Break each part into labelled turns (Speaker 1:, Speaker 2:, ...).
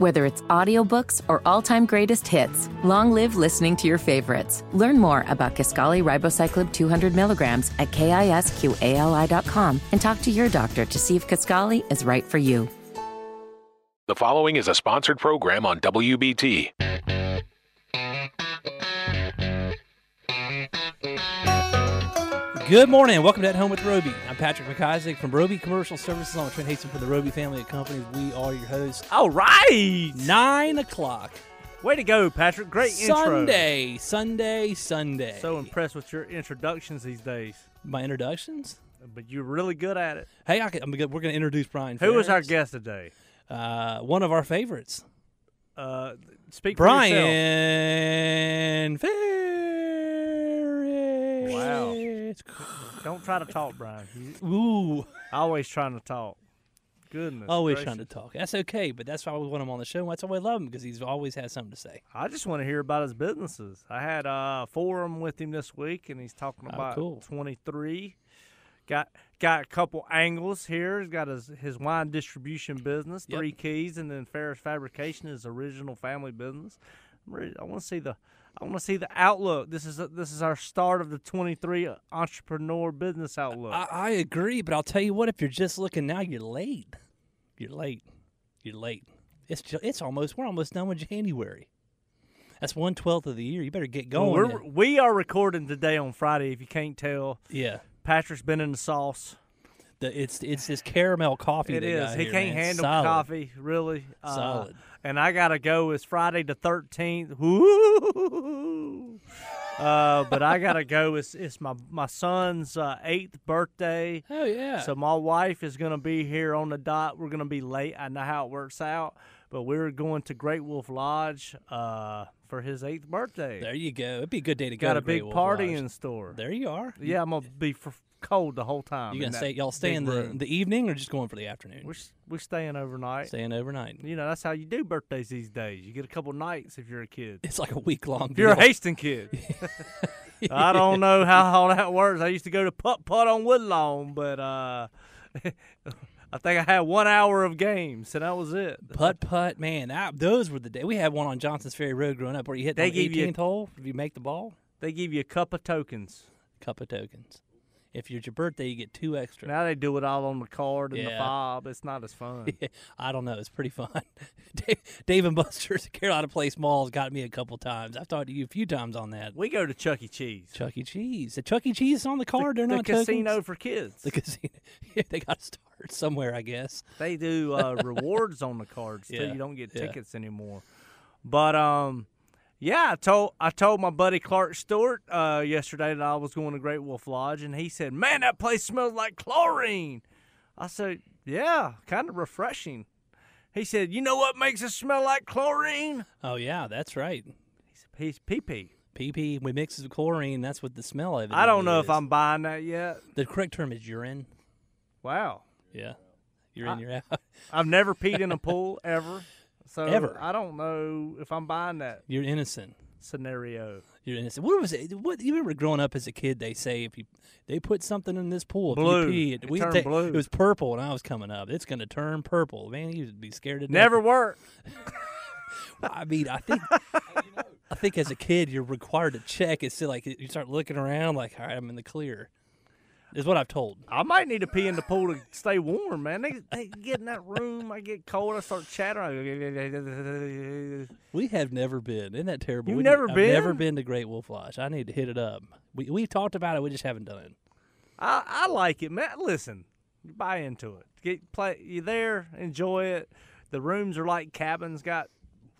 Speaker 1: Whether it's audiobooks or all-time greatest hits, long live listening to your favorites. Learn more about Kisqali Ribociclib 200 milligrams at kisqali.com and talk to your doctor to see if Kisqali is right for you.
Speaker 2: The following is a sponsored program on WBT.
Speaker 3: Good morning. and Welcome to At Home with Roby. I'm Patrick McIsaac from Roby Commercial Services I'm Trent Hastings for the Roby family of companies. We are your hosts.
Speaker 4: All right.
Speaker 3: Nine o'clock.
Speaker 4: Way to go, Patrick. Great intro.
Speaker 3: Sunday, Sunday, Sunday.
Speaker 4: So impressed with your introductions these days.
Speaker 3: my introductions.
Speaker 4: But you're really good at it.
Speaker 3: Hey, I can, I'm good. we're going to introduce Brian.
Speaker 4: Who was our
Speaker 3: Ferris.
Speaker 4: guest today?
Speaker 3: Uh, one of our favorites,
Speaker 4: Uh, speak for yourself.
Speaker 3: Brian Ferris.
Speaker 4: Wow. Don't try to talk, Brian. You
Speaker 3: Ooh,
Speaker 4: always trying to talk. Goodness.
Speaker 3: always
Speaker 4: gracious.
Speaker 3: trying to talk. That's okay, but that's why we want him on the show. That's why we love him because he's always has something to say.
Speaker 4: I just want to hear about his businesses. I had a forum with him this week, and he's talking
Speaker 3: Oh,
Speaker 4: about
Speaker 3: cool.
Speaker 4: 23. Got got a couple angles here. He's got his his wine distribution business,
Speaker 3: Yep.
Speaker 4: Three Keys, and then Ferris Fabrication, his original family business. I'm ready, I want to see the I want to see the outlook. This is this is our start of the 23 entrepreneur business outlook.
Speaker 3: I, I agree, but I'll tell you what: if you're just looking now, you're late. You're late. You're late. It's ju- it's almost we're almost done with January. That's one twelfth of the year. You better get
Speaker 4: Well,
Speaker 3: going.
Speaker 4: we're, we are recording today on Friday. If you can't tell,
Speaker 3: yeah,
Speaker 4: Patrick's been in the sauce.
Speaker 3: The, it's it's this caramel coffee.
Speaker 4: It is.
Speaker 3: got
Speaker 4: He
Speaker 3: here,
Speaker 4: can't
Speaker 3: man.
Speaker 4: handle
Speaker 3: Solid.
Speaker 4: coffee, really. Uh,
Speaker 3: Solid.
Speaker 4: And I gotta go. It's Friday the thirteenth. Uh, but I gotta go. It's it's my my son's uh, eighth birthday.
Speaker 3: Oh yeah.
Speaker 4: So my wife is gonna be here on the dot. We're gonna be late. I know how it works out, but we're going to Great Wolf Lodge uh, for his eighth birthday.
Speaker 3: there you go. It'd be a good day to go.
Speaker 4: Got a big party in store.
Speaker 3: There you are.
Speaker 4: Yeah, I'm gonna be for cold the whole time.
Speaker 3: You gonna stay? Y'all stay in the
Speaker 4: room.
Speaker 3: the evening or just going for the afternoon?
Speaker 4: We're we're staying overnight.
Speaker 3: Staying overnight.
Speaker 4: You know, that's how you do birthdays these days. You get a couple nights if you're a kid.
Speaker 3: It's like a week long.
Speaker 4: If you're a Haston kid. I don't know how all that works. I used to go to putt putt on Woodlawn, but uh, I think I had one hour of games, and that was it.
Speaker 3: Putt putt, man. That, those were the day. We had one on Johnson's Ferry Road growing up where you hit
Speaker 4: They
Speaker 3: the 18th hole. If you make the ball,
Speaker 4: They give you a cup of tokens.
Speaker 3: cup of tokens. If it's your birthday, you get two extra.
Speaker 4: Now they do it all on the card and the
Speaker 3: Yeah.
Speaker 4: fob. It's not as fun.
Speaker 3: I don't know. It's pretty fun. Dave, Dave and Buster's Carolina Place Mall has got me a couple times. I've talked to you a few times on that.
Speaker 4: we go to Chuck E. Cheese,
Speaker 3: Chuck E. Cheese. The Chuck E. Cheese is on the card.
Speaker 4: the
Speaker 3: They're not the
Speaker 4: casino
Speaker 3: tokens.
Speaker 4: for kids.
Speaker 3: The casino. they got to start somewhere, I guess.
Speaker 4: They do uh, rewards on the cards too. You don't get
Speaker 3: yeah.
Speaker 4: tickets anymore. But um, yeah, I told I told my buddy Clark Stewart uh, yesterday that I was going to Great Wolf Lodge, and he said, "Man, that place smells like chlorine." I said, "Yeah, kind of refreshing." He said, "You know what makes it smell like chlorine?"
Speaker 3: Oh yeah, that's right.
Speaker 4: He's pee pee.
Speaker 3: PP, we mix it with chlorine. That's what the smell of it.
Speaker 4: I don't know if. I'm buying that yet.
Speaker 3: The correct term is urine.
Speaker 4: Wow,
Speaker 3: Yeah, you're in, you're out.
Speaker 4: I've never peed in a pool ever, so
Speaker 3: Ever?
Speaker 4: I don't know if I'm buying that
Speaker 3: You're innocent.
Speaker 4: scenario.
Speaker 3: You're innocent. What was it? What you remember growing up as a kid? They say if you they put something in this pool, if
Speaker 4: Blue.
Speaker 3: you pee, it,
Speaker 4: turned
Speaker 3: ta-
Speaker 4: blue.
Speaker 3: It was purple when I was coming up. It's going to turn purple. Man, you would be scared to death.
Speaker 4: Never worked.
Speaker 3: I mean, I think. I think as a kid, you're required to check. It's like you start looking around, like, all right, I'm in the clear. Is what I've told.
Speaker 4: I might need to pee in the pool to stay warm, man. They, they get in that room, I get cold, I start chattering.
Speaker 3: We have never been. Isn't that terrible?
Speaker 4: You've
Speaker 3: We-
Speaker 4: never
Speaker 3: I've Never
Speaker 4: been?
Speaker 3: been to Great Wolf Lodge. I need to hit it up. We we've talked about it. We just haven't done it.
Speaker 4: I, I like it, man. Listen, buy into it. Get play. You there, enjoy it. The rooms are like cabins, got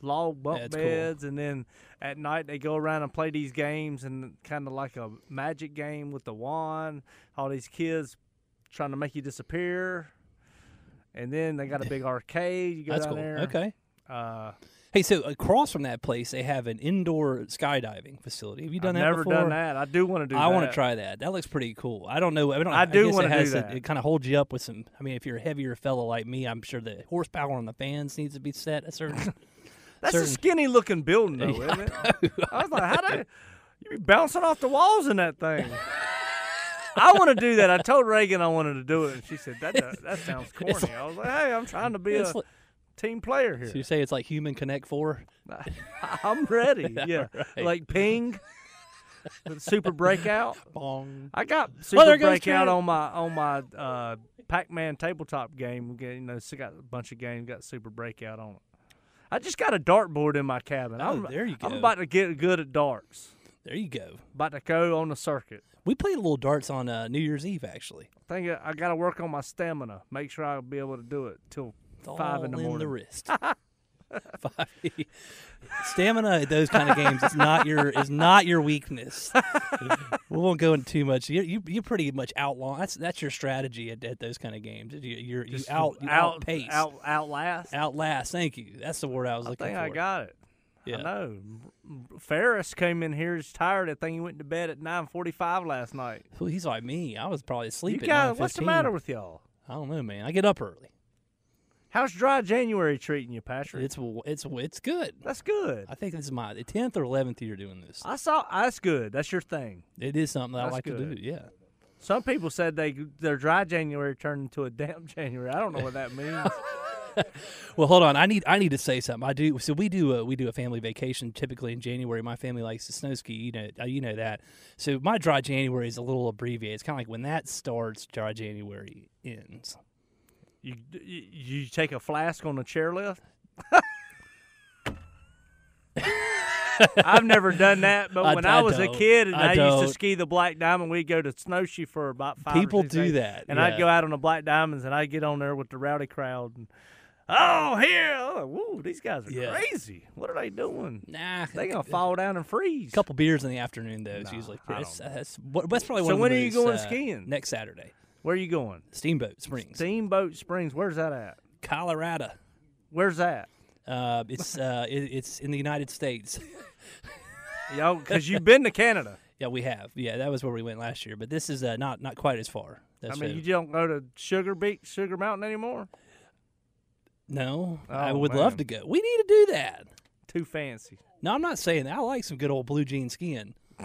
Speaker 4: log bunk
Speaker 3: Yeah, it's cool.
Speaker 4: beds, and then at night they go around and play these games, and kind of like a magic game with the wand. All these kids trying to make you disappear, and then they got a big arcade. You go
Speaker 3: That's
Speaker 4: down
Speaker 3: cool.
Speaker 4: there.
Speaker 3: Okay.
Speaker 4: Uh,
Speaker 3: Hey, so across from that place, they have an indoor skydiving facility. Have you done
Speaker 4: I've
Speaker 3: that
Speaker 4: never
Speaker 3: before?
Speaker 4: done that. I do want to do
Speaker 3: I
Speaker 4: that.
Speaker 3: want to try that. That looks pretty cool. I don't know. I, don't,
Speaker 4: I do wanna
Speaker 3: it
Speaker 4: do that.
Speaker 3: A, it kind of holds you up with some. I mean, if you're a heavier fellow like me, I'm sure the horsepower on the fans needs to be set a certain.
Speaker 4: That's
Speaker 3: certain-
Speaker 4: a skinny looking building, though, isn't it? I was like, how do you be bouncing off the walls in that thing? I want to do that. I told Reagan I wanted to do it, and she said that that, that sounds corny. I was like, hey, I'm trying to be a
Speaker 3: like-
Speaker 4: team player here.
Speaker 3: So you say it's like Human Connect Four?
Speaker 4: I'm ready. Yeah,
Speaker 3: right.
Speaker 4: like ping, super breakout.
Speaker 3: Bong.
Speaker 4: I got super
Speaker 3: goes
Speaker 4: breakout on my on my uh, Pac-Man tabletop game. You know, got a bunch of games got super breakout on it. I just got a dartboard in my cabin.
Speaker 3: Oh,
Speaker 4: I'm,
Speaker 3: there you go.
Speaker 4: I'm about to get good at darts.
Speaker 3: There you go.
Speaker 4: About to go on the circuit.
Speaker 3: We played a little darts on uh, New Year's Eve, actually.
Speaker 4: I think I got to work on my stamina. Make sure I'll be able to do it till five in the morning.
Speaker 3: the wrist. Five. Stamina at those kind of games is not your is not your weakness. we won't go into too much. You you you pretty much outlaw. That's that's your strategy at, at those kind of games. You you're, you out you
Speaker 4: out,
Speaker 3: outpace
Speaker 4: out, outlast.
Speaker 3: outlast. Thank you. That's the word I was
Speaker 4: I
Speaker 3: looking
Speaker 4: think
Speaker 3: for.
Speaker 4: I got it.
Speaker 3: Yeah.
Speaker 4: I know. Ferris came in here. He's tired. I think he went to bed at nine forty-five last night.
Speaker 3: Well, he's like me. I was probably asleep
Speaker 4: You
Speaker 3: at
Speaker 4: guys, what's the matter with y'all?
Speaker 3: I don't know, man. I get up early.
Speaker 4: How's dry January treating you, Patrick?
Speaker 3: It's it's it's good.
Speaker 4: That's good.
Speaker 3: I think this is my tenth or eleventh year doing this.
Speaker 4: I saw. That's good. That's your thing.
Speaker 3: It is something that I like to do. Yeah.
Speaker 4: Some people said they their dry January turned into a damp January. I don't know what that means.
Speaker 3: Well, hold on. I need I need to say something. I do. So we do a we do a family vacation typically in January. My family likes to snow ski. You know uh, you know that. So my dry January is a little abbreviated. It's kind of like when that starts, dry January ends.
Speaker 4: You, you you take a flask on the chairlift. I've never done that, but
Speaker 3: I-
Speaker 4: when I,
Speaker 3: I
Speaker 4: was a kid and
Speaker 3: I
Speaker 4: I, used to ski the Black Diamond, we'd go to snowshoe for about five.
Speaker 3: People do
Speaker 4: days.
Speaker 3: that,
Speaker 4: and
Speaker 3: yeah.
Speaker 4: I'd go out on the Black Diamonds and I'd get on there with the rowdy crowd. And, oh, here, oh, woo, these guys are
Speaker 3: Yeah.
Speaker 4: crazy. What are they doing?
Speaker 3: Nah,
Speaker 4: They gonna fall down and freeze.
Speaker 3: a couple beers in the afternoon though. It's
Speaker 4: Nah,
Speaker 3: usually that's, that's, that's probably
Speaker 4: So
Speaker 3: one of the
Speaker 4: when are you going
Speaker 3: uh,
Speaker 4: skiing?
Speaker 3: Next Saturday,
Speaker 4: Where are you going?
Speaker 3: Steamboat Springs,
Speaker 4: Steamboat Springs. Where's that at?
Speaker 3: Colorado.
Speaker 4: Where's that?
Speaker 3: Uh, it's uh, it, it's in the United States.
Speaker 4: Yo, because you've been to Canada.
Speaker 3: yeah, we have. Yeah, that was where we went last year. But this is uh, not not quite as far. That's
Speaker 4: I mean, you don't go to Sugar Beach, Sugar Mountain anymore.
Speaker 3: no, I
Speaker 4: Oh,
Speaker 3: would love to go. We need to do that.
Speaker 4: Too fancy.
Speaker 3: No, I'm not saying that. I like some good old blue jean skiing.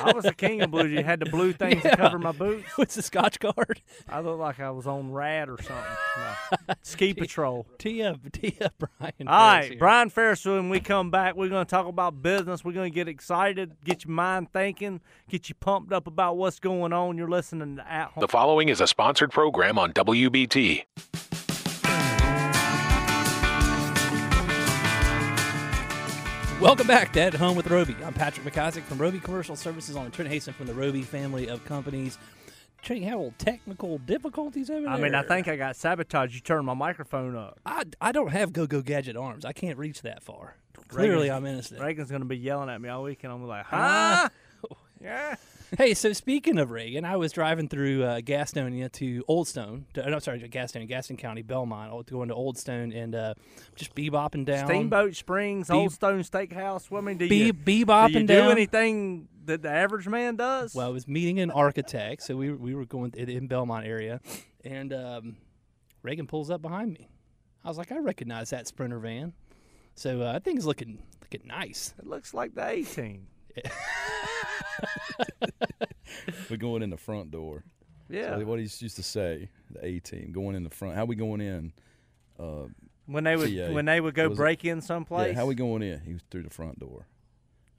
Speaker 4: I was a king of blues. You had the blue things to cover my boots.
Speaker 3: What's the Scotch guard?
Speaker 4: I looked like I was on Rad or something. No. Ski Patrol.
Speaker 3: Tia, uh, Tia, uh, Brian.
Speaker 4: All right,
Speaker 3: here.
Speaker 4: Brian Ferris. When we come back, we're going to talk about business. We're going to get excited, get your mind thinking, get you pumped up about what's going on. You're listening to At Home.
Speaker 2: The following is a sponsored program on WBT.
Speaker 3: Welcome back to At Home with Roby. I'm Patrick McIsaac from Roby Commercial Services on Trent Hasten from the Roby family of companies. Trent, you have little technical difficulties over there.
Speaker 4: I mean, I think I got sabotaged. You turned my microphone up.
Speaker 3: I, I don't have go go gadget arms. I can't reach that far. Clearly, I'm innocent.
Speaker 4: Reagan's going to be yelling at me all weekend. And I'm like,
Speaker 3: Ah.
Speaker 4: huh? yeah.
Speaker 3: Hey, so speaking of Reagan, I was driving through uh, Gastonia to Oldstone. To, no, sorry, Gastonia, Gaston County, Belmont, oh, going to Oldstone and uh, just bebopping down.
Speaker 4: Steamboat Springs,
Speaker 3: Be-
Speaker 4: Old Stone Steakhouse. Well, I mean, do
Speaker 3: Be,
Speaker 4: you,
Speaker 3: bebopping
Speaker 4: do you
Speaker 3: down.
Speaker 4: do anything that the average man does?
Speaker 3: Well, I was meeting an architect, so we were, we were going in, in Belmont area, and um, Reagan pulls up behind me. I was like, I recognize that Sprinter van. So uh, I think it's looking looking nice.
Speaker 4: it looks like the A team.
Speaker 5: We're going in the front door.
Speaker 4: Yeah.
Speaker 5: So what he used to say, the A team going in the front. How we going in? Uh,
Speaker 4: when they would when they would go
Speaker 5: Was it-
Speaker 4: break in someplace.
Speaker 5: yeah, how we going in? He was through the front door.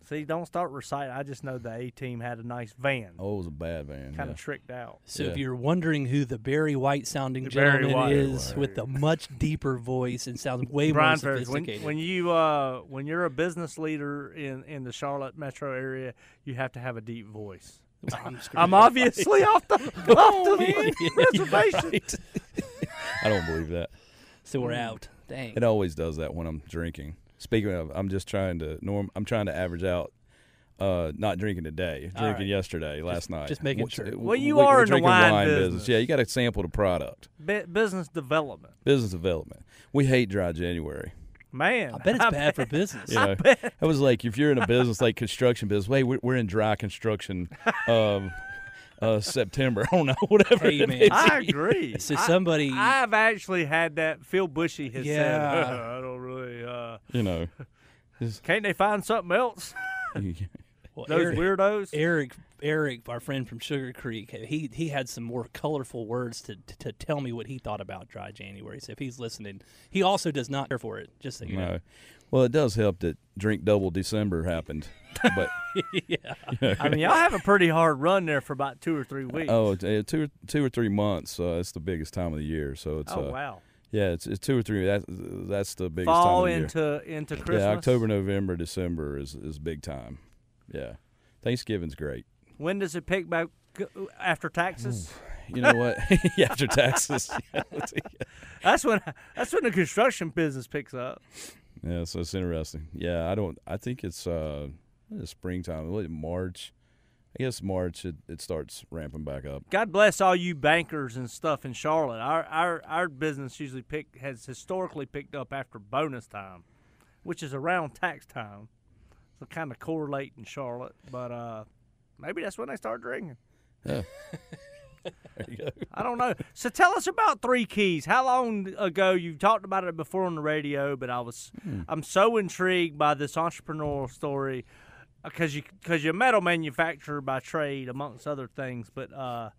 Speaker 4: See, don't start reciting. I just know the A team had a nice van.
Speaker 5: Oh, it was a bad van.
Speaker 4: kind
Speaker 5: yeah.
Speaker 4: of tricked out.
Speaker 3: So if you're wondering who the Barry White sounding
Speaker 4: The Barry
Speaker 3: gentleman
Speaker 4: White.
Speaker 3: is with the much deeper voice and sounds way
Speaker 4: Brian
Speaker 3: more
Speaker 4: Ferris, when,
Speaker 3: sophisticated.
Speaker 4: when you uh, when you're a business leader in, in the Charlotte metro area, you have to have a deep voice.
Speaker 3: I'm,
Speaker 4: I'm obviously off the off the reservation.
Speaker 5: I don't believe that.
Speaker 3: So we're out. Dang.
Speaker 5: It always does that when I'm drinking. Speaking of, I'm just trying to norm. I'm trying to average out. Uh, not drinking today. Drinking
Speaker 3: right.
Speaker 5: yesterday, last night.
Speaker 3: just making
Speaker 5: What's-
Speaker 3: sure.
Speaker 4: Well, you
Speaker 5: we-
Speaker 4: are
Speaker 5: we're
Speaker 4: in the
Speaker 5: drinking
Speaker 4: wine business.
Speaker 5: Yeah, you got to sample the product.
Speaker 4: Bu- business development,
Speaker 5: Business development. We hate dry January.
Speaker 4: man.
Speaker 3: I bet it's bad for business.
Speaker 5: You know, I was like, if you're in a business like construction business, wait, we're, we're in dry construction, um, uh, September. I don't know, whatever.
Speaker 3: Hey,
Speaker 5: it
Speaker 3: man.
Speaker 5: is.
Speaker 4: I agree.
Speaker 3: So somebody-
Speaker 4: I've actually had that. Phil Bushy has said,
Speaker 3: Yeah.
Speaker 4: I don't really. Uh,
Speaker 5: you know,
Speaker 4: can't they find something else?
Speaker 3: Well, Well,
Speaker 4: Those
Speaker 3: Eric-
Speaker 4: weirdos.
Speaker 3: Eric, Eric, our friend from Sugar Creek, he he had some more colorful words to, to, to tell me what he thought about dry January. So if he's listening, he also does not care for it. Just so you know.
Speaker 5: Well, it does help that Drink Double December happened, but
Speaker 3: yeah.
Speaker 4: I mean, y'all have a pretty hard run there for about two or three weeks.
Speaker 5: oh, it's, uh, two or two or three months. Uh, it's the biggest time of the year. So it's
Speaker 4: Oh,
Speaker 5: uh,
Speaker 4: wow.
Speaker 5: yeah, it's, it's two or three. That, that's the biggest
Speaker 4: Fall
Speaker 5: time of the year.
Speaker 4: into into Christmas.
Speaker 5: Yeah, October, November, December is is big time. Yeah, Thanksgiving's great.
Speaker 4: When does it pick back after taxes?
Speaker 5: You know what? yeah, after taxes.
Speaker 4: That's when that's when the construction business picks up.
Speaker 5: yeah, so it's interesting. Yeah, I don't. I think it's uh, it's springtime. March. I guess March it, it starts ramping back up.
Speaker 4: God bless all you bankers and stuff in Charlotte. Our our our business usually pick has historically picked up after bonus time, which is around tax time. So kind of correlate in Charlotte, but uh, maybe that's when they start drinking.
Speaker 5: Yeah. there you go.
Speaker 4: I don't know. So tell us about Three Keys. How long ago you talked about it before on the radio? But I was, I'm so intrigued by this entrepreneurial story because you because you're a metal manufacturer by trade, amongst other things. But uh,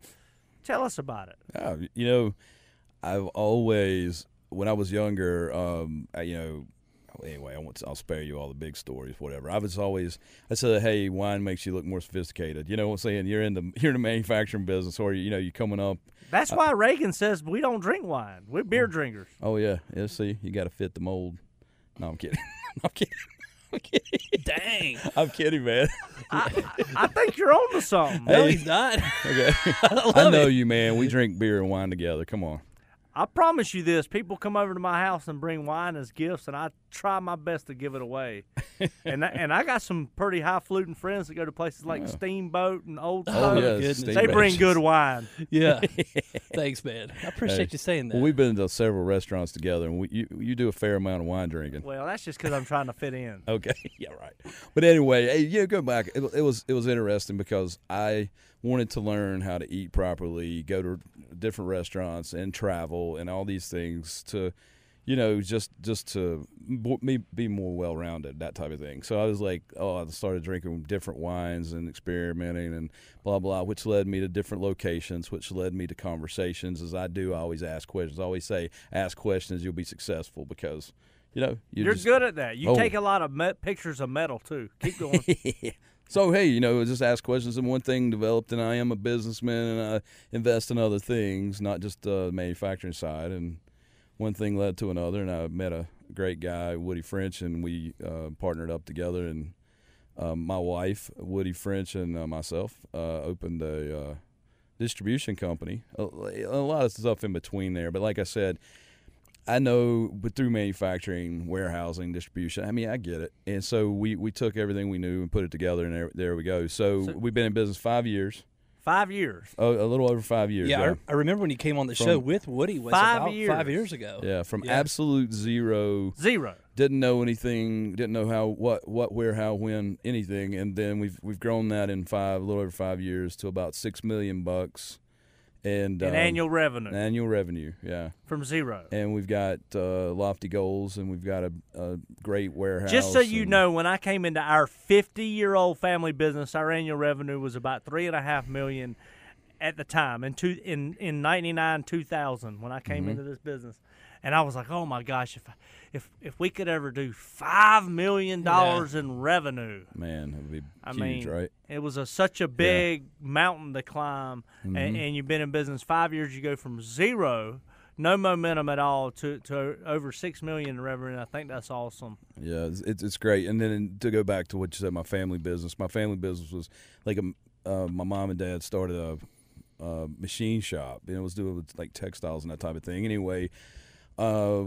Speaker 4: tell us about it.
Speaker 5: Yeah, you know, I've always when I was younger, um, I, you know. Anyway, I won't. I'll spare you all the big stories, whatever. I was always. I said, "Hey, wine makes you look more sophisticated." You know what I'm saying? You're in the you're in the manufacturing business, or you know, you're coming up.
Speaker 4: That's why Reagan says we don't drink wine. We're beer oh. drinkers.
Speaker 5: Oh yeah, yeah. See, you got to fit the mold. No, I'm kidding. I'm kidding. I'm kidding.
Speaker 3: Dang.
Speaker 5: I'm kidding, man.
Speaker 4: I think you're on to something.
Speaker 3: No, he's not.
Speaker 5: Okay.
Speaker 3: I
Speaker 5: I know
Speaker 3: it.
Speaker 5: you, man. We drink beer and wine together. Come on.
Speaker 4: I promise you this: people come over to my house and bring wine as gifts, and I try my best to give it away. and I, and I got some pretty high fluting friends that go to places like Steamboat and Old
Speaker 5: Oh,
Speaker 4: Stove.
Speaker 5: yeah, steam
Speaker 4: They bring good wine.
Speaker 3: Yeah. Thanks, man. I appreciate
Speaker 5: Hey,
Speaker 3: you saying that.
Speaker 5: Well, we've been to several restaurants together, and we, you you do a fair amount of wine drinking.
Speaker 4: Well, that's just because I'm trying to fit in.
Speaker 5: Okay, yeah, right. But anyway, hey, yeah, go back. It, it was it was interesting because I wanted to learn how to eat properly, go to different restaurants, and travel, and all these things to, you know, just just to me be more well rounded, that type of thing. So I was like, oh, I started drinking different wines and experimenting and blah blah, which led me to different locations, which led me to conversations. As I do, I always ask questions. I always say, ask questions, you'll be successful because. You know, you
Speaker 4: You're
Speaker 5: just-
Speaker 4: good at that. You
Speaker 5: Oh.
Speaker 4: take a lot of me- pictures of metal too. Keep going.
Speaker 5: So hey, you know, just ask questions, and one thing developed, and I am a businessman, and I invest in other things, not just the manufacturing side. And one thing led to another, and I met a great guy, Woody French, and we uh, partnered up together. And um, my wife, Woody French, and uh, myself uh, opened a uh, distribution company. A, a lot of stuff in between there, but like I said, I know, but through manufacturing, warehousing, distribution, I mean, I get it. And so we, we took everything we knew and put it together, and there, there we go. So,
Speaker 4: So-
Speaker 5: we've been in business five years,
Speaker 4: Five years.
Speaker 5: oh, a little over five years.
Speaker 3: yeah,
Speaker 5: Yeah,
Speaker 3: I, I remember when you came on the
Speaker 5: From-
Speaker 3: show with Woody was
Speaker 4: Five
Speaker 3: about
Speaker 4: years.
Speaker 3: five years ago.
Speaker 5: yeah from
Speaker 3: Yeah.
Speaker 5: absolute zero,
Speaker 4: Zero.
Speaker 5: didn't know anything, didn't know how, what, what, where, how, when, anything, and then we've we've grown that in five, a little over five years to about six million bucks, and um,
Speaker 4: annual revenue
Speaker 5: annual revenue. Yeah.
Speaker 4: from zero.
Speaker 5: and we've got uh, lofty goals, and we've got a, a great warehouse.
Speaker 4: Just so you know, when I came into our 50 year old family business, our annual revenue was about three and a half million at the time in two in in 99 2000 when I came
Speaker 5: Mm-hmm.
Speaker 4: into this business. And I was like, "Oh my gosh, if if if we could ever do 5 million dollars in revenue."
Speaker 5: man, it would be
Speaker 4: I
Speaker 5: huge,
Speaker 4: mean,
Speaker 5: right?
Speaker 4: it was a such a big mountain to climb,
Speaker 5: Mm-hmm.
Speaker 4: and, and you've been in business five years. You go from zero, no momentum at all, to, to over six million in revenue. I think that's awesome.
Speaker 5: Yeah, it's, it's it's great. And then to go back to what you said, my family business. My family business was like a, uh, my mom and dad started a, a machine shop, and it was doing with like textiles and that type of thing. Anyway, uh,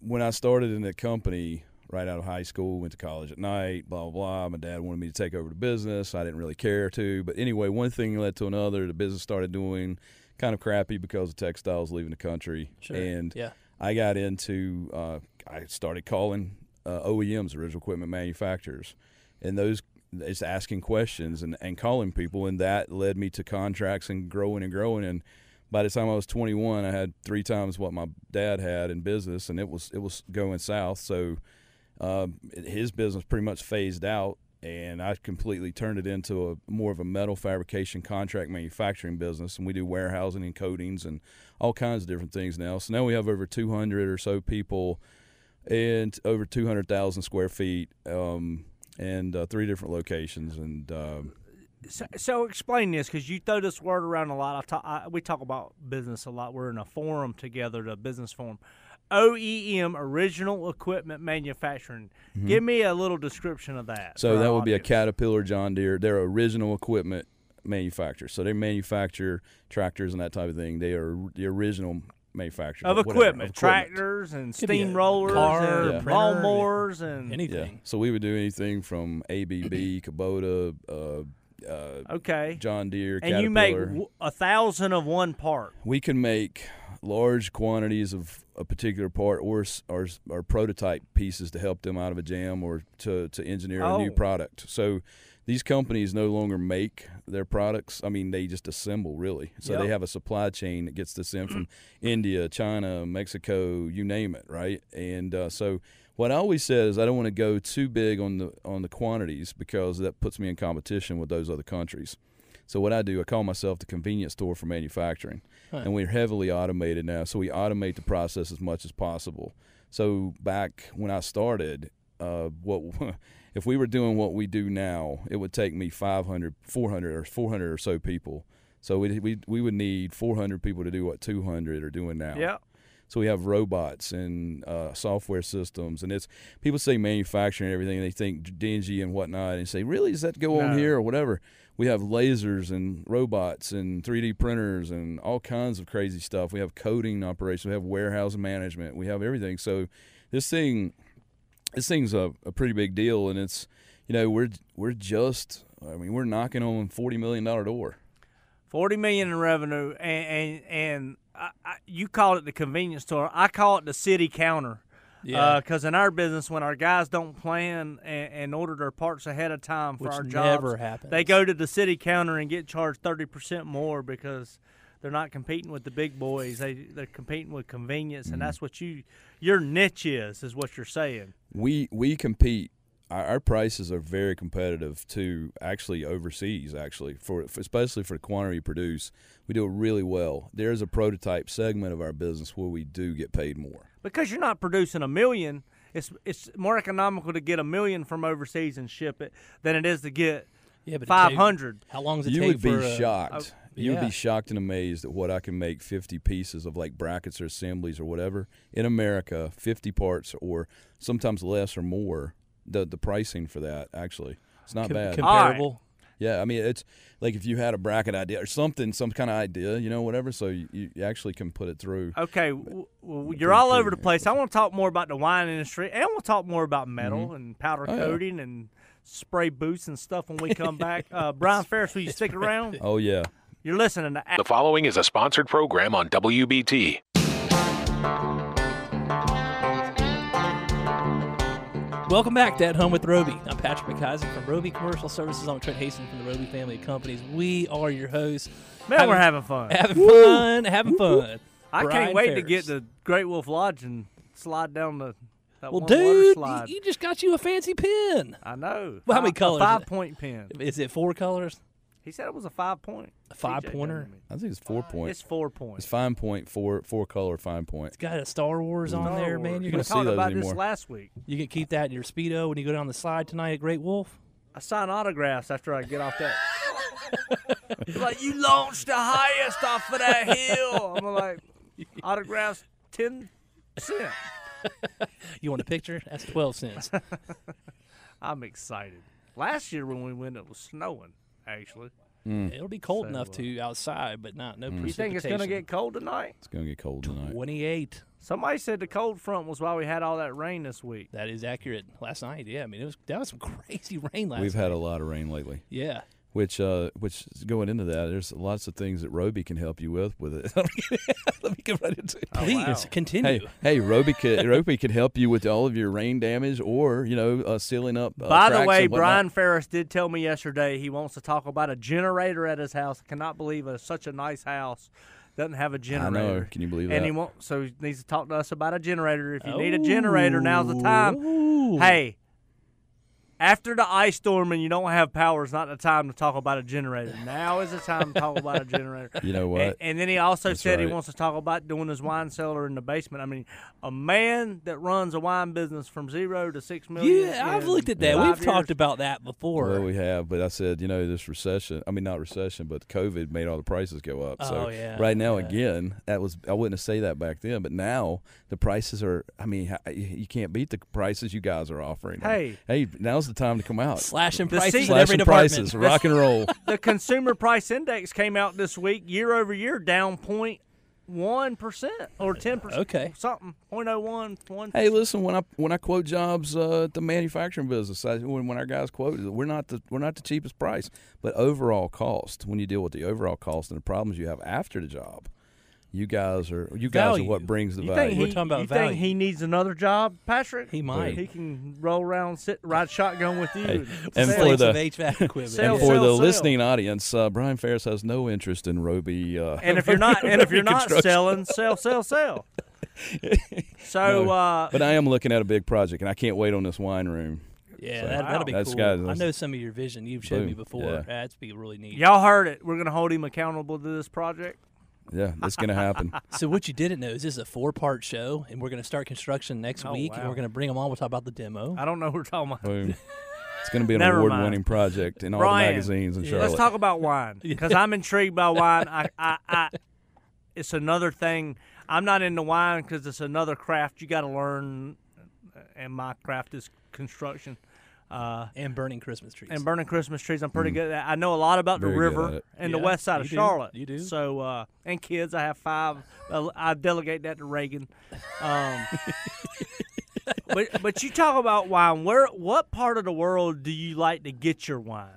Speaker 5: when I started in the company right out of high school, went to college at night, blah blah blah. My dad wanted me to take over the business. I didn't really care to, but anyway, one thing led to another. The business started doing kind of crappy because of textiles leaving the country,
Speaker 3: Sure.
Speaker 5: and
Speaker 3: Yeah.
Speaker 5: I got into uh, I started calling uh, OEMs, original equipment manufacturers, and those it's asking questions and, and calling people, and that led me to contracts and growing and growing. And by the time I was 21, I had three times what my dad had in business, and it was it was going south. So um, his business pretty much phased out and I completely turned it into a more of a metal fabrication contract manufacturing business, and we do warehousing and coatings and all kinds of different things now. So now we have over 200 or so people, and over 200,000 square feet, um, and uh, three different locations, and. Um,
Speaker 4: So, so explain this because you throw this word around a lot. I talk, I, we talk about business a lot. We're in a forum together, the business forum. OEM, Original Equipment Manufacturing. Give me a little description of that.
Speaker 5: Mm-hmm. So that
Speaker 4: our
Speaker 5: would be a. Caterpillar, John Deere. They're original equipment manufacturer. So they manufacture tractors and that type of thing. They are the original manufacturer
Speaker 4: of
Speaker 5: whatever,
Speaker 4: equipment,
Speaker 5: of
Speaker 4: tractors and
Speaker 3: Could be a
Speaker 4: steamrollers
Speaker 3: car,
Speaker 4: and
Speaker 5: Yeah.
Speaker 3: printer,
Speaker 4: lawnmowers and
Speaker 5: Yeah.
Speaker 3: anything.
Speaker 5: So we would do anything from ABB, Kubota, uh, uh,
Speaker 4: okay.
Speaker 5: John Deere,
Speaker 4: And you make w- a thousand of one part.
Speaker 5: we can make large quantities of a particular part or or, or prototype pieces to help them out of a jam or to, to engineer a new
Speaker 4: Oh.
Speaker 5: product. So these companies no longer make their products. I mean, they just assemble really. So they have a supply chain that gets this in from India, China, Mexico, you name it, right? And uh, so what I always said is I don't want to go too big on the on the quantities because that puts me in competition with those other countries. So what I do, I call myself the convenience store for manufacturing, and we're heavily automated now. So we automate the process as much as possible. So back when I started, uh, what if we were doing what we do now? It would take me 500, 400, or 400 or so people. So we we we would need 400 people to do what 200 are doing now.
Speaker 4: Yeah.
Speaker 5: So we have robots and uh, software systems, and it's people say manufacturing and everything, and they think dingy and whatnot, and say, really, does that go on here or whatever? We have lasers and robots and 3D printers and all kinds of crazy stuff. We have coding operations, we have warehouse management, we have everything. So this thing, this thing's a, a pretty big deal, and it's you know we're we're just I mean we're knocking on forty million dollar door.
Speaker 4: Forty million in revenue, and and, and I, I, you call it the convenience store. I call it the city counter.
Speaker 3: Yeah.
Speaker 4: Because in our business, when our guys don't plan and, and order their parts ahead of time for
Speaker 3: Which
Speaker 4: our
Speaker 3: never
Speaker 4: jobs,
Speaker 3: happens.
Speaker 4: they go to the city counter and get charged thirty percent more because they're not competing with the big boys. They they're competing with convenience,
Speaker 3: Mm-hmm.
Speaker 4: and that's what you your niche is, is what you're saying.
Speaker 5: we we compete. Our, our prices are very competitive to actually overseas. Actually, for, for especially for the quantity we produce, we do it really well. There is a prototype segment of our business where we do get paid more.
Speaker 4: because you're not producing a million. It's it's more economical to get a million from overseas and ship it than it is to get
Speaker 3: yeah, but it take- How long does it
Speaker 5: You
Speaker 3: take
Speaker 5: would be
Speaker 3: for, uh,
Speaker 5: shocked. you would be shocked and amazed at what I can make 50 pieces of like brackets or assemblies or whatever in America, 50 parts or sometimes less or more. The the pricing for that actually, it's not
Speaker 3: com-
Speaker 5: bad.
Speaker 3: comparable?
Speaker 5: Yeah, I mean it's like if you had a bracket idea or something, some kind of idea, you know, whatever. So you, you actually can put it through.
Speaker 4: Okay, w- w- you're all over the place. I want to talk more about the wine industry, and we'll talk more about metal and powder
Speaker 5: Oh, yeah.
Speaker 4: coating and spray boots and stuff when we come back. Uh, Brian Ferris, will you stick around?
Speaker 5: Oh yeah,
Speaker 4: You're listening to.
Speaker 2: The following is a sponsored program on WBT.
Speaker 3: Welcome back to At Home with Roby. I'm Patrick McIsaac from Roby Commercial Services. I'm Trent Hastings from the Roby family of companies. We are your hosts.
Speaker 4: Man, we're having fun.
Speaker 3: Having fun, having fun.
Speaker 4: I
Speaker 3: Brian
Speaker 4: can't wait to get
Speaker 3: Ferris.
Speaker 4: to Great Wolf Lodge and slide down the that
Speaker 3: Well, dude, you,
Speaker 4: slide.
Speaker 3: you just got you a fancy pen.
Speaker 4: I know.
Speaker 3: Well, how many
Speaker 4: Five-
Speaker 3: colors
Speaker 4: A five point pen.
Speaker 3: Is it four colors?
Speaker 4: He said it was a five point.
Speaker 3: A five
Speaker 4: TJ
Speaker 3: pointer?
Speaker 4: told.
Speaker 5: I think it's four point.
Speaker 4: It's four
Speaker 5: It's
Speaker 4: points.
Speaker 5: fine point four four color fine point.
Speaker 3: It's got a Star Wars on
Speaker 4: Star
Speaker 3: there, man.
Speaker 4: Wars.
Speaker 3: You're
Speaker 4: we
Speaker 3: gonna
Speaker 5: see
Speaker 4: talked
Speaker 5: those
Speaker 4: about this last week.
Speaker 3: you can keep that in your speedo when you go down the slide tonight at Great Wolf.
Speaker 4: I sign autographs after I get off that. It's like you launched the highest off of that hill. I'm like, autographs ten cent.
Speaker 3: You want a picture? That's twelve cents.
Speaker 4: I'm excited. Last year when we went, it was snowing. Actually,
Speaker 3: It'll be cold
Speaker 4: So,
Speaker 3: enough
Speaker 4: uh,
Speaker 3: to outside, but not no
Speaker 4: you
Speaker 3: precipitation.
Speaker 4: think it's gonna get cold tonight?
Speaker 5: It's gonna get cold tonight.
Speaker 3: twenty-eight?
Speaker 4: Somebody said the cold front was why we had all that rain this week.
Speaker 3: That is accurate. Last night, yeah. I mean, it was that was some crazy rain last
Speaker 5: We've
Speaker 3: night.
Speaker 5: had a lot of rain lately.
Speaker 3: yeah.
Speaker 5: Which, uh, which is going into that, there's lots of things that Roby can help you with. With it, let me get right into it.
Speaker 3: Please
Speaker 4: wow.
Speaker 3: continue.
Speaker 5: Hey, hey, Roby can Roby can help you with all of your rain damage, or you know, uh, sealing up. Uh,
Speaker 4: By the way. Brian Ferris did tell me yesterday he wants to talk about a generator at his house. I cannot believe a, such a nice house doesn't have a generator.
Speaker 5: know. Can you believe
Speaker 4: And
Speaker 5: that?
Speaker 4: he wants so he needs to talk to us about a generator. If you need a generator, now's the time.
Speaker 3: Ooh.
Speaker 4: Hey, After the ice storm and you don't have power, it's not the time to talk about a generator. Now is the time to talk about a generator.
Speaker 5: You know what?
Speaker 4: and then he also
Speaker 5: That's
Speaker 4: said he wants to talk about doing his wine cellar in the basement. I mean, a man that runs a wine business from zero to six million.
Speaker 3: Yeah, I've looked at that. We've talked about that before.
Speaker 5: Well, we have, but I said, you know, this recession. I mean, not recession, but COVID made all the prices go up. So
Speaker 3: Oh, yeah,
Speaker 5: right now,
Speaker 3: yeah.
Speaker 5: again, that was I wouldn't say that back then, but now the prices are. I mean, you can't beat the prices you guys are offering.
Speaker 4: Hey.
Speaker 5: hey, now's the time to come out.
Speaker 3: Slashing
Speaker 4: The
Speaker 3: prices
Speaker 4: seat-
Speaker 3: in every
Speaker 5: Slashing
Speaker 3: department.
Speaker 5: prices, rock and roll.
Speaker 4: the consumer price index came out this week, year over year, down 0.1 percent or ten percent.
Speaker 3: Okay.
Speaker 4: something 0.01, one.
Speaker 5: Hey, listen, when I when I quote jobs uh, at the manufacturing business, I, when when our guys quote, we're not the we're not the cheapest price, but overall cost. When you deal with the overall cost and the problems you have after the job, you guys are you guys
Speaker 3: Value.
Speaker 5: are what brings the
Speaker 4: You
Speaker 5: value.
Speaker 4: think
Speaker 3: We're talking about
Speaker 4: you
Speaker 3: value.
Speaker 4: think he needs another job, Patrick?
Speaker 3: He might.
Speaker 4: He can roll around, sit, ride shotgun with you.
Speaker 5: Hey,
Speaker 4: and
Speaker 5: and for the-
Speaker 3: HVAC equipment.
Speaker 4: Sell,
Speaker 5: and for
Speaker 4: sell,
Speaker 5: the
Speaker 4: sell.
Speaker 5: listening audience, uh, Brian Ferris has no interest in Roby. Uh,
Speaker 4: and if you're not, and if you're not selling, sell, sell, sell. So,
Speaker 5: No.
Speaker 4: uh,
Speaker 5: but I am looking at a big project, and I can't wait on this wine room.
Speaker 3: Yeah,
Speaker 5: So-
Speaker 3: that, that'll be
Speaker 5: That's
Speaker 3: cool.
Speaker 5: got-
Speaker 3: I know some of your vision. You've showed me before.
Speaker 5: Yeah.
Speaker 3: That's be really neat.
Speaker 4: y'all heard it. We're gonna hold him accountable to this project.
Speaker 5: Yeah, it's going to happen.
Speaker 3: So what you didn't know is this is a four-part show, and we're going to start construction next
Speaker 4: Oh,
Speaker 3: week, and we're going to bring them on. We'll talk about the demo.
Speaker 4: I don't know what we're talking about.
Speaker 5: Boom. It's going to be an
Speaker 4: Never
Speaker 5: award-winning project in all
Speaker 4: Brian,
Speaker 5: the magazines in Charlotte.
Speaker 4: Let's talk about wine because I'm intrigued by wine. I, I, I, it's another thing. I'm not into wine because it's another craft you got to learn, and my craft is construction. Uh,
Speaker 3: and burning Christmas trees.
Speaker 4: and burning Christmas trees, I'm pretty good at. I know a lot about
Speaker 5: Mm. Very
Speaker 4: the river
Speaker 5: it.
Speaker 4: and the west side of
Speaker 3: do.
Speaker 4: Charlotte.
Speaker 3: You do.
Speaker 4: So, uh, and kids, I have five. Uh, I delegate that to Reagan. Um, but but you talk about wine. Where what part of the world do you like to get your wine?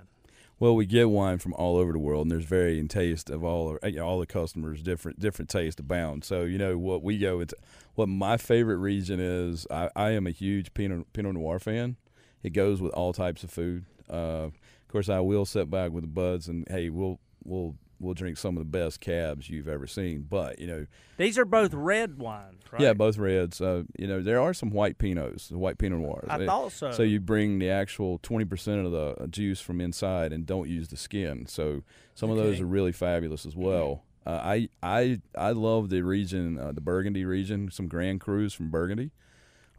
Speaker 5: Well, we get wine from all over the world, and there's varying taste of all you know, all the customers. Different different taste abound. So you know what we go into. What my favorite region is. I, I am a huge Pinot Pinot Noir fan. It goes with all types of food. Uh, of course, I will sit back with the buds, and hey, we'll we'll we'll drink some of the best cabs you've ever seen. But you know,
Speaker 4: These are both red wines, right?
Speaker 5: yeah, both reds. Uh, you know, there are some white Pinots, the white Pinot Noirs.
Speaker 4: I thought so.
Speaker 5: So you bring the actual twenty percent of the juice from inside and don't use the skin. So some of those are really fabulous as well. Uh, I I I love the region, uh, the Burgundy region. Some Grand Crus from Burgundy.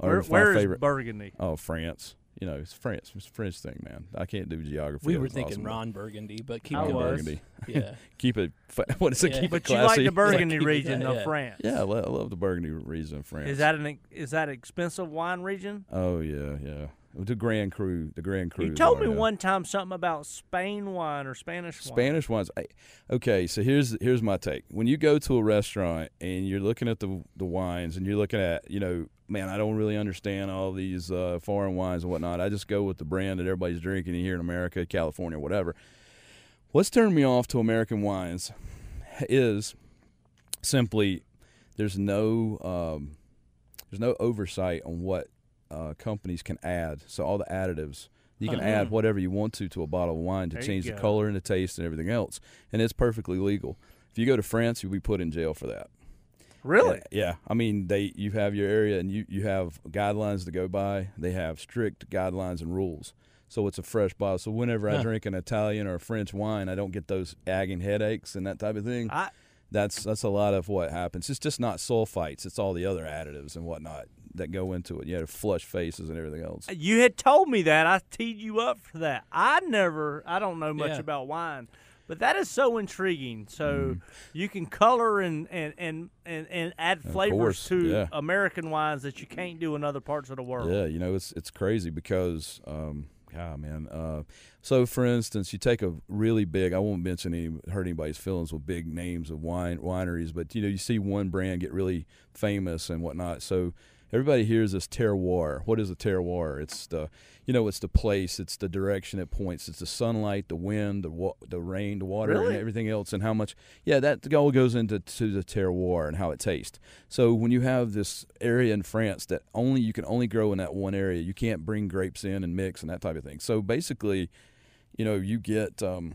Speaker 5: are
Speaker 4: Where,
Speaker 5: my
Speaker 4: where is
Speaker 5: favorite.
Speaker 4: Burgundy?
Speaker 5: oh, France. You know, it's France. It's a French thing, man. I can't do geography.
Speaker 3: we were thinking
Speaker 5: awesome.
Speaker 3: Ron Burgundy, but keep
Speaker 4: I
Speaker 3: going.
Speaker 4: was.
Speaker 5: Burgundy.
Speaker 3: Yeah.
Speaker 5: Keep it. What is it?
Speaker 3: Yeah.
Speaker 5: Keep it
Speaker 4: But you like the Burgundy
Speaker 3: keep it-
Speaker 4: region
Speaker 3: yeah,
Speaker 4: of
Speaker 3: yeah.
Speaker 4: France.
Speaker 5: yeah, I lo- I love the Burgundy region of France.
Speaker 4: Is that an is that expensive wine region?
Speaker 5: Oh yeah, yeah. The Grand Cru, the Grand Cru.
Speaker 4: You told me one time something about Spain wine or Spanish wine.
Speaker 5: Spanish wines. I, okay, so here's here's my take. When you go to a restaurant and you're looking at the the wines and you're looking at, you know, man, I don't really understand all these uh, foreign wines and whatnot. I just go with the brand that everybody's drinking here in America, California, whatever. What's turned me off to American wines is simply there's no um, there's no oversight on what uh, companies can add. So all the additives you can
Speaker 3: Uh-huh.
Speaker 5: add whatever you want to to a bottle of wine to
Speaker 4: There
Speaker 5: change the color and the taste and everything else, and it's perfectly legal. If you go to France, you'll be put in jail for that.
Speaker 4: Really?
Speaker 5: Yeah, yeah. I mean, they you have your area and you you have guidelines to go by. They have strict guidelines and rules. So it's a fresh bottle. So whenever I
Speaker 3: Huh.
Speaker 5: drink an Italian or a French wine, I don't get those agging headaches and that type of thing.
Speaker 4: I
Speaker 5: That's that's a lot of what happens. It's just not sulfites. It's all the other additives and whatnot that go into it. You know, flush faces and everything else.
Speaker 4: you had told me that. I teed you up for that. I never I don't know much
Speaker 3: Yeah.
Speaker 4: about wine. But that is so intriguing. So
Speaker 5: Mm-hmm.
Speaker 4: you can color and and, and, and, and add flavors
Speaker 5: course,
Speaker 4: to
Speaker 5: yeah.
Speaker 4: American wines that you can't do in other parts of the world.
Speaker 5: Yeah, you know, it's it's crazy because, um, God, man. Uh, so, for instance, you take a really big. I won't mention any hurt anybody's feelings with big names of wine wineries, but you know, you see one brand get really famous and whatnot. So. Everybody hears this terroir. What is a terroir? It's the, you know, it's the place, it's the direction it points, it's the sunlight, the wind, the wa- the rain, the water,
Speaker 4: Really?
Speaker 5: and everything else, and how much. Yeah, that all goes into to the terroir and how it tastes. So when you have this area in France that only you can only grow in that one area, you can't bring grapes in and mix and that type of thing. So basically, you know, you get um,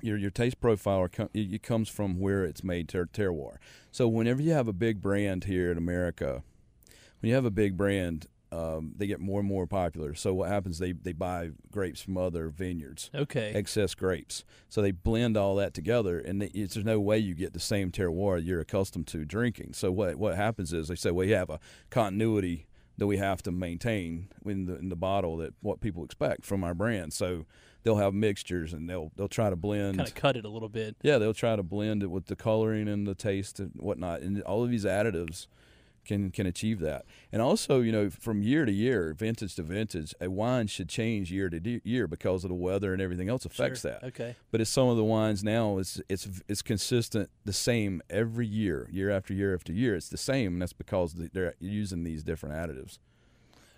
Speaker 5: your your taste profile com- it comes from where it's made ter- terroir. So whenever you have a big brand here in America, when you have a big brand, um, they get more and more popular. So what happens? They they buy grapes from other vineyards,
Speaker 3: Okay.
Speaker 5: excess grapes. So they blend all that together, and they, there's no way you get the same terroir you're accustomed to drinking. So what what happens is they say, well, you have a continuity that we have to maintain in the in the bottle that what people expect from our brand. So they'll have mixtures, and they'll they'll try to blend.
Speaker 3: kind of cut it a little bit.
Speaker 5: Yeah, they'll try to blend it with the coloring and the taste and whatnot, and all of these additives can can achieve that. And also, you know, from year to year, vintage to vintage, a wine should change year to de- year because of the weather and everything else affects
Speaker 3: Sure.
Speaker 5: that.
Speaker 3: Okay.
Speaker 5: But it's some of the wines now, it's it's it's consistent, the same every year, year after year after year. It's the same, and that's because they're using these different additives.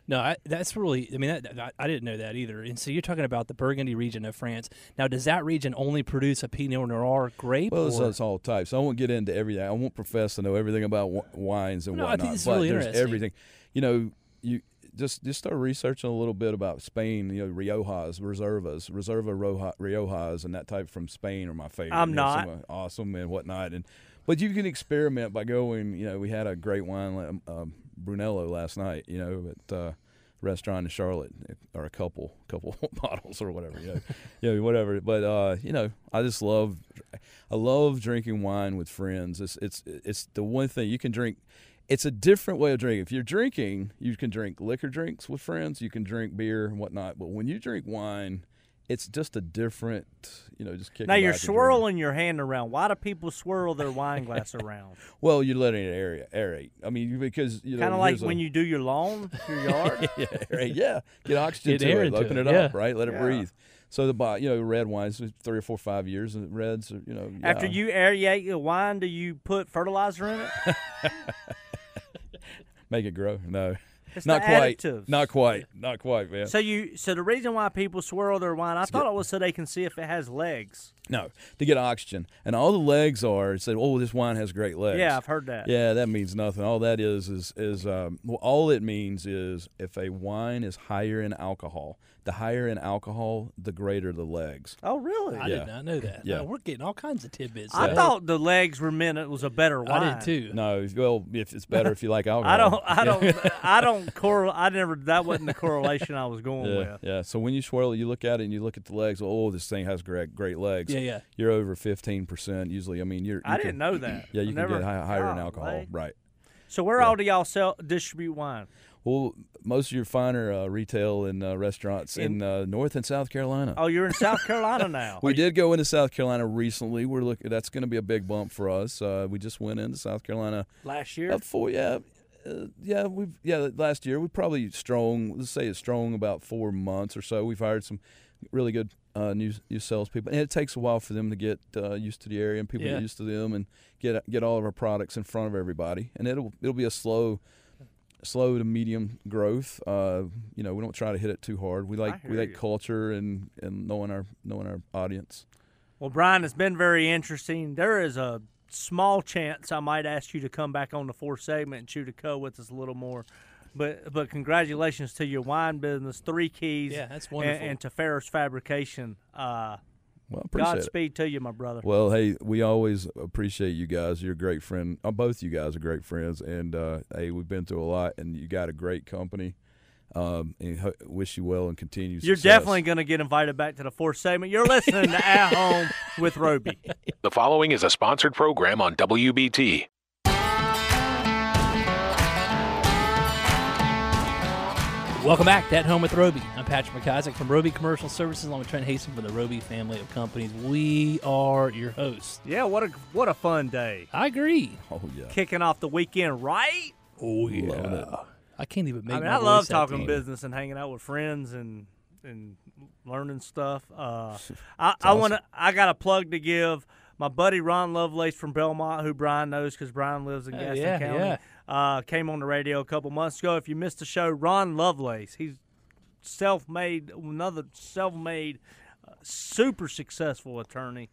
Speaker 3: No, I, that's really. I mean, that, that- I didn't know that either. And so you're talking about the Burgundy region of France. Now, does that region only produce a Pinot Noir grape?
Speaker 5: Well, it's,
Speaker 3: or-
Speaker 5: it's all types. I won't get into everything. I won't profess to know everything about w- wines and
Speaker 3: No, I
Speaker 5: whatnot.
Speaker 3: think it's
Speaker 5: but
Speaker 3: really
Speaker 5: there's
Speaker 3: interesting.
Speaker 5: everything. You know, you just just start researching a little bit about Spain. You know, Riojas, Reservas, Reserva Roja, Riojas, and that type from Spain are my favorite.
Speaker 4: I'm
Speaker 5: You know,
Speaker 4: not.
Speaker 5: awesome and whatnot. And but you can experiment by going. You know, we had a great wine, um, um, Brunello, last night. You know, at uh, restaurant in Charlotte, or a couple couple bottles or whatever. You know, you know, whatever. But uh, you know, I just love, I love drinking wine with friends. It's it's it's the one thing you can drink. It's a different way of drinking. If you're drinking, you can drink liquor drinks with friends. You can drink beer and whatnot. But when you drink wine, it's just a different, you know, just kicking
Speaker 4: Now you're
Speaker 5: back and
Speaker 4: swirling your hand around. Why do people swirl their wine glass around?
Speaker 5: Well, you're letting it aerate. aerate. I mean, because you know,
Speaker 4: Kind of like
Speaker 5: here's a-
Speaker 4: when you do your lawn, your yard.
Speaker 5: yeah, right, yeah. Get oxygen
Speaker 3: Get
Speaker 5: to it, open
Speaker 3: it,
Speaker 5: it, up,
Speaker 3: yeah.
Speaker 5: right? Let it
Speaker 4: Yeah.
Speaker 5: breathe. So the bo- you know red wines three or four five years and reds are, you know
Speaker 4: After you aerate your wine, do you put fertilizer in it?
Speaker 5: make it grow. No,
Speaker 4: It's
Speaker 5: not quite.
Speaker 4: additives.
Speaker 5: Not quite. Not quite, man.
Speaker 4: So you, so the reason why people swirl their wine, I thought it was so they can see if it has legs.
Speaker 5: No, to get oxygen, and all the legs are said. Oh, this wine has great legs.
Speaker 4: Yeah, I've heard that.
Speaker 5: Yeah, that means nothing. All that is is is um, well, all it means is if a wine is higher in alcohol, the higher in alcohol, the greater the legs.
Speaker 4: Oh, really?
Speaker 3: I
Speaker 5: Yeah.
Speaker 3: did not know that.
Speaker 5: Yeah.
Speaker 3: No, we're getting all kinds of tidbits.
Speaker 4: I
Speaker 3: today.
Speaker 4: thought the legs were meant it was a better wine.
Speaker 3: I did too.
Speaker 5: No, well, if it's better if you like alcohol.
Speaker 4: I don't. I don't. I don't correlate. I never. That wasn't the correlation I was going
Speaker 5: Yeah,
Speaker 4: with.
Speaker 5: yeah. So when you swirl you look at it and you look at the legs. Oh, this thing has great, great legs.
Speaker 3: Yeah, yeah.
Speaker 5: You're over fifteen percent usually. I mean, you're. You
Speaker 4: I
Speaker 5: can-
Speaker 4: didn't know that.
Speaker 5: Yeah,
Speaker 4: I
Speaker 5: you can
Speaker 4: never-
Speaker 5: get high, higher in alcohol, right?
Speaker 4: So where
Speaker 5: Yeah.
Speaker 4: all do y'all sell distribute wine?
Speaker 5: Well, most of your finer uh, retail and uh, restaurants in,
Speaker 4: In-
Speaker 5: uh, North and South Carolina.
Speaker 4: Oh, you're in South Carolina now.
Speaker 5: We did go into South Carolina recently. We're looking. That's going to be a big bump for us. Uh, we just went into South Carolina
Speaker 4: last year.
Speaker 5: Uh, four, yeah, uh, yeah. We've yeah. Last year we probably strong. Let's say it's strong about four months or so. We've hired some really good uh, new new salespeople, and it takes a while for them to get uh, used to the area and people
Speaker 3: Yeah.
Speaker 5: get used to them and get get all of our products in front of everybody. And it'll it'll be a slow. Slow to medium growth. Uh, you know, we don't try to hit it too hard. We like we like
Speaker 4: you.
Speaker 5: culture and, and knowing our knowing our audience.
Speaker 4: Well, Brian, it's been very interesting. There is a small chance I might ask you to come back on the fourth segment and chew the co with us a little more. But but congratulations to your wine business, Three Keys,
Speaker 3: Yeah, that's
Speaker 4: and,
Speaker 3: wonderful.
Speaker 4: and to Ferris Fabrication. Uh,
Speaker 5: Well, appreciate it.
Speaker 4: Godspeed to you, my brother.
Speaker 5: Well, hey, we always appreciate you guys. You're a great friend. Uh, both you guys are great friends, and uh, hey, we've been through a lot, and you got a great company. Um, and ho- wish you well and continue.
Speaker 4: You're
Speaker 5: success.
Speaker 4: definitely going to get invited back to the fourth segment. You're listening to At Home with Roby.
Speaker 2: The following is a sponsored program on WBT.
Speaker 3: Welcome back to At Home with Roby. I'm Patrick McIsaac from Roby Commercial Services, along with Trent Hastings from the Roby family of companies. We are your hosts.
Speaker 4: Yeah, what a what a fun day.
Speaker 3: I agree.
Speaker 5: Oh yeah.
Speaker 4: Kicking off the weekend right.
Speaker 3: Oh
Speaker 5: Loving it.
Speaker 3: I can't even make.
Speaker 4: I mean,
Speaker 3: my
Speaker 4: I love talking business and hanging out with friends and and learning stuff. Uh, I, I want to. I got a plug to give. My buddy Ron Lovelace from Belmont, who Brian knows because Brian lives in
Speaker 3: Oh,
Speaker 4: Gaston
Speaker 3: yeah,
Speaker 4: County,
Speaker 3: yeah.
Speaker 4: Uh, came on the radio a couple months ago. If you missed the show, Ron Lovelace, he's self-made, another self-made, uh, super successful attorney.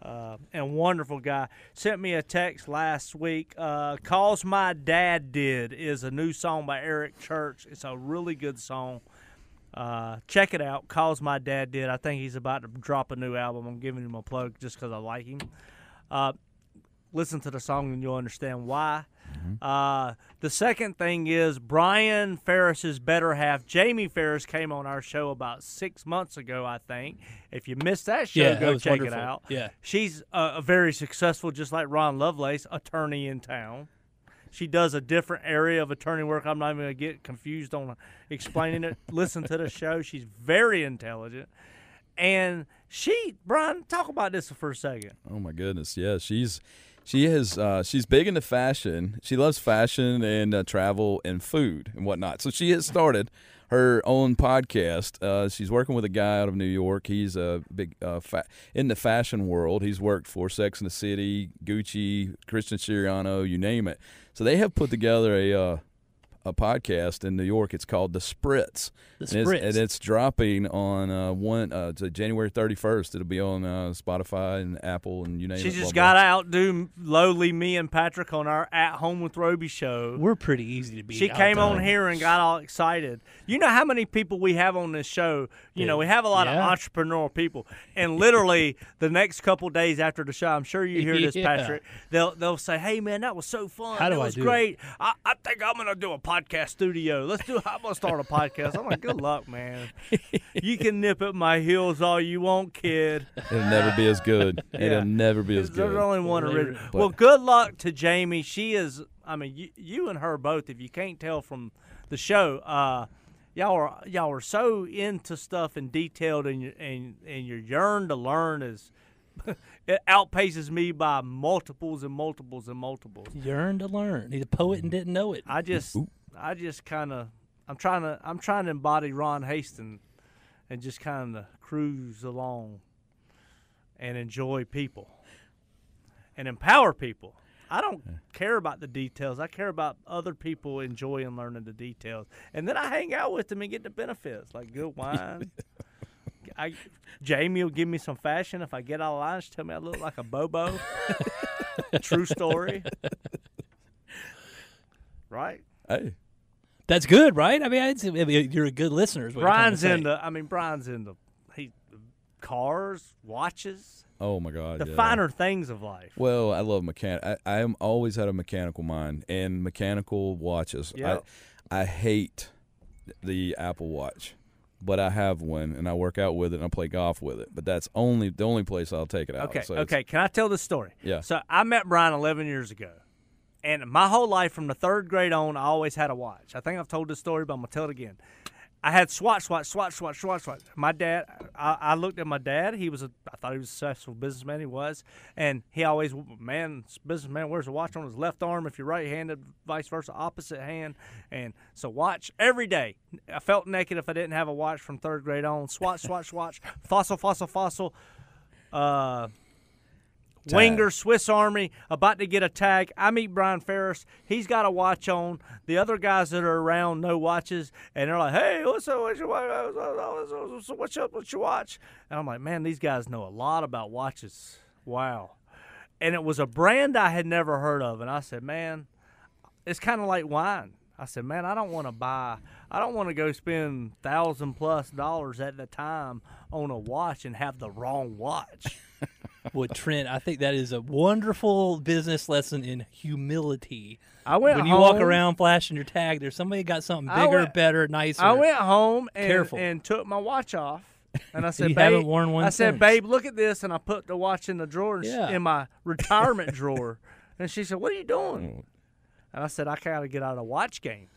Speaker 4: Uh, and wonderful guy sent me a text last week. Uh, "Cause My Dad Did" is a new song by Eric Church. It's a really good song. Uh, check it out. "Cause My Dad Did." I think he's about to drop a new album. I'm giving him a plug just because I like him. Uh, listen to the song and you'll understand why. Uh, the second thing is Brian Ferris's better half, Jamie Ferris, came on our show about six months ago, I think. If you missed that show,
Speaker 3: Yeah,
Speaker 4: go
Speaker 3: was
Speaker 4: check it out.
Speaker 3: Yeah.
Speaker 4: She's a, a very successful, just like Ron Lovelace, attorney in town. She does a different area of attorney work. I'm not even going to get confused on explaining it. Listen to the show. She's very intelligent. And she, Brian, talk about this for a second.
Speaker 5: Oh my goodness, yeah, she's she has uh, she's big into fashion. She loves fashion and uh, travel and food and whatnot. So she has started her own podcast. Uh, she's working with a guy out of New York. He's a big uh, fa- in the fashion world. He's worked for Sex and the City, Gucci, Christian Siriano, you name it. So they have put together a uh, a podcast in New York. It's called The Spritz.
Speaker 3: The
Speaker 5: And it's, and it's dropping on uh, one uh, to January 31st. It'll be on uh, Spotify and Apple and you name
Speaker 4: She
Speaker 5: it.
Speaker 4: just got
Speaker 5: blah.
Speaker 4: to outdo lowly me and Patrick on our At Home with Roby show.
Speaker 3: We're pretty easy to beat.
Speaker 4: She came
Speaker 3: tell
Speaker 4: on here and got all excited. You know how many people we have on this show? You know, we have a lot
Speaker 3: Yeah.
Speaker 4: of entrepreneurial people. And literally the next couple days after the show, I'm sure you hear this,
Speaker 3: Yeah.
Speaker 4: Patrick. They'll they'll say, Hey man, that was so fun.
Speaker 3: How do
Speaker 4: that
Speaker 3: I
Speaker 4: was
Speaker 3: do it?"
Speaker 4: great. I, I think I'm gonna do a podcast studio. Let's do I'm gonna start a podcast. I'm like, Good luck, man. You can nip at my heels all you want, kid.
Speaker 5: It'll never be as good.
Speaker 4: Yeah.
Speaker 5: It'll never be as
Speaker 4: There's
Speaker 5: good.
Speaker 4: only one
Speaker 3: Well,
Speaker 4: original. Well, good luck to Jamie. She is. I mean, you, you and her both. If you can't tell from the show, uh, y'all are y'all are so into stuff and detailed, and your and and your yearn to learn is it outpaces me by multiples and multiples and multiples.
Speaker 3: Yearn to learn. He's a poet and didn't know it.
Speaker 4: I just I just kind of I'm trying to I'm trying to embody Ron Hastings and just kind of cruise along and enjoy people and empower people. I don't care about the details. I care about other people enjoying learning the details, and then I hang out with them and get the benefits, like good wine. I, Jamie will give me some fashion if I get out of line. She tell me I look like a bobo. True story, right?
Speaker 5: Hey,
Speaker 3: That's good, right? I mean, I'd say- I mean, you're a good listener. Is what you're trying to
Speaker 4: Brian's
Speaker 3: say.
Speaker 4: into. I mean, Brian's into he cars, watches,
Speaker 5: oh my God.
Speaker 4: the
Speaker 5: yeah.
Speaker 4: finer things of life.
Speaker 5: Well, I love mechan. I, I am always had a mechanical mind and mechanical watches.
Speaker 4: Yeah.
Speaker 5: I I hate the Apple Watch, but I have one and I work out with it and I play golf with it. But that's only the only place I'll take it out.
Speaker 4: Okay,
Speaker 5: So
Speaker 4: okay. Can I tell this story?
Speaker 5: Yeah.
Speaker 4: So I met Brian 11 years ago, and my whole life from the third grade on, I always had a watch. I think I've told this story, but I'm gonna tell it again. I had swatch, swatch, swatch, swatch, swatch, swatch. My dad, I, I looked at my dad. He was a, I thought he was a successful businessman. He was, and he always, man, businessman wears a watch on his left arm if you're right-handed, vice versa, opposite hand. And so watch every day. I felt naked if I didn't have a watch from third grade on. Swatch, swatch, swatch. Fossil, fossil, fossil. Uh, Wenger, Swiss Army, about to get a tag. I meet Brian Ferris. He's got a watch on. The other guys that are around no watches, and they're like, "Hey, what's up? What's your, what's, what's up? What's your watch?" And I'm like, "Man, these guys know a lot about watches. Wow!" And it was a brand I had never heard of, and I said, "Man, it's kind of like wine." I said, "Man, I don't want to buy. I don't want to go spend thousand plus dollars at the time on a watch and have the wrong watch."
Speaker 3: Well, Trent, I think that is a wonderful business lesson in humility.
Speaker 4: I went
Speaker 3: when you walk around flashing your tag, there's somebody got something bigger,
Speaker 4: went-
Speaker 3: better, nicer.
Speaker 4: I went home and,
Speaker 3: Careful.
Speaker 4: and took my watch off. And I said,
Speaker 3: You
Speaker 4: babe,
Speaker 3: haven't worn one
Speaker 4: I said,
Speaker 3: since.
Speaker 4: babe, look at this. And I put the watch in the drawer,
Speaker 3: Yeah.
Speaker 4: in my retirement drawer. And she said, what are you doing? Mm. And I said, I got to get out of the watch game.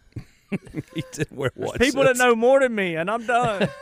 Speaker 5: he did wear watches.
Speaker 4: People that know more than me, and I'm done.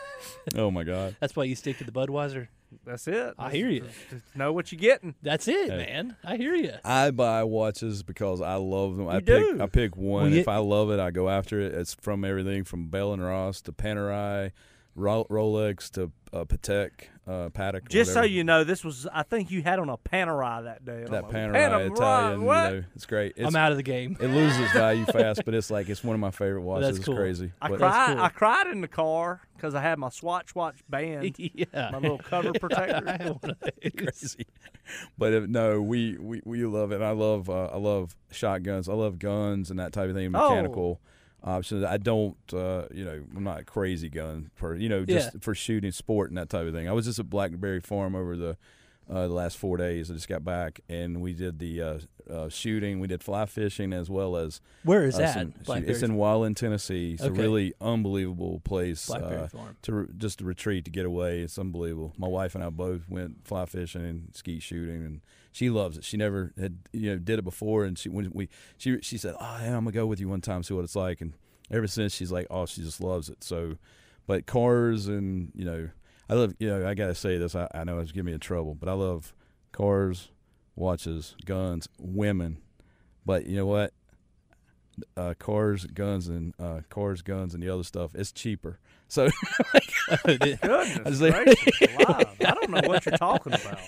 Speaker 5: Oh my God.
Speaker 3: That's why you stick to the Budweiser.
Speaker 4: That's it.
Speaker 3: I hear you.
Speaker 4: Just- just know what you're getting.
Speaker 3: That's it, man. I hear you.
Speaker 5: I buy watches because I love them. I
Speaker 4: You
Speaker 5: pick
Speaker 4: do.
Speaker 5: I pick one.
Speaker 3: Well, you-
Speaker 5: if I love it, I go after it. It's from everything from Bell and Ross to Panerai, Ro- Rolex to uh, Patek, uh, Patek. or
Speaker 4: Just so you know, this was, I think you had on a Panerai that day. And
Speaker 5: that
Speaker 4: like,
Speaker 5: Panerai Italian,
Speaker 4: What?
Speaker 5: you know, it's great. It's,
Speaker 3: I'm out of the game.
Speaker 5: It loses value fast, but it's like it's one of my favorite watches.
Speaker 3: that's
Speaker 5: it's crazy.
Speaker 4: I
Speaker 5: But-
Speaker 4: cried.
Speaker 3: cool.
Speaker 4: I cried in the car because I had my Swatch watch band,
Speaker 3: yeah.
Speaker 4: my little cover protector.
Speaker 3: I have one of those.
Speaker 5: crazy. But if, no, we, we we love it. I love uh, I love shotguns. I love guns and that type of thing.
Speaker 4: Oh.
Speaker 5: Mechanical options. I don't. Uh, you know, I'm not a crazy gun for you know just
Speaker 3: Yeah.
Speaker 5: for shooting sport and that type of thing. I was just at Blackberry Farm over the uh, the last four days. I just got back, and we did the uh, uh, shooting. We did fly fishing as well as
Speaker 3: Where is
Speaker 5: uh,
Speaker 3: that?
Speaker 5: some- it's in Walland, Tennessee. It's
Speaker 3: Okay.
Speaker 5: a really unbelievable place uh,
Speaker 3: Farm.
Speaker 5: to re- just to retreat to get away. It's unbelievable. My wife and I both went fly fishing and skeet shooting, and she loves it. She never had you know did it before, and she when we she she said, "Oh, yeah, I'm gonna go with you one time, see what it's like." And ever since, she's like, "Oh, she just loves it." So, but cars and you know, I love you know I gotta say this. I, I know it's giving me in trouble, but I love cars, watches, guns, women. But you know what? Uh, cars, guns, and uh, cars, guns, and the other stuff. It's cheaper. So
Speaker 4: Goodness
Speaker 5: was like-
Speaker 4: gracious alive. I don't know what you're talking about.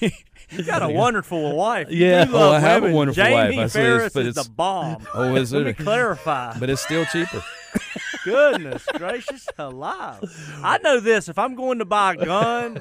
Speaker 4: You got a wonderful wife. You
Speaker 3: Yeah.
Speaker 4: do
Speaker 5: Oh, I have a wonderful
Speaker 4: Jamie
Speaker 5: wife.
Speaker 4: Ferris
Speaker 5: but
Speaker 4: is
Speaker 5: it's-
Speaker 4: the bomb.
Speaker 5: oh, is
Speaker 4: Let me
Speaker 5: it?
Speaker 4: clarify.
Speaker 5: But it's still cheaper.
Speaker 4: Goodness gracious alive. I know this. If I'm going to buy a gun,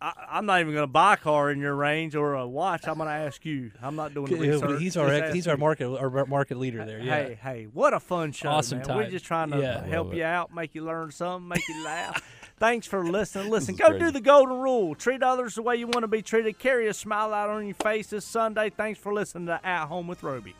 Speaker 4: I, I'm not even going to buy a car in your range or a watch. I'm going to ask you. I'm not doing the research.
Speaker 3: he's our
Speaker 4: ask
Speaker 3: he's our market our market leader there. Yeah.
Speaker 4: Hey, hey, what a fun show,
Speaker 3: Awesome
Speaker 4: man. We're just trying to
Speaker 3: Yeah.
Speaker 4: help you out, make you learn something, make you laugh. Thanks for listening. Listen,
Speaker 5: is
Speaker 4: go do the golden rule. Treat others the way you want to be treated. Carry a smile out on your face this Sunday. Thanks for listening to At Home with Roby.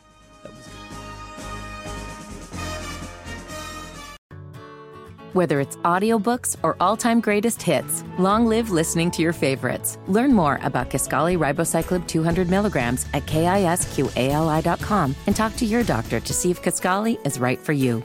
Speaker 1: Whether it's audiobooks or all-time greatest hits, long live listening to your favorites. Learn more about Kisqali Ribociclib 200 milligrams at kisqali.com and talk to your doctor to see if Kisqali is right for you.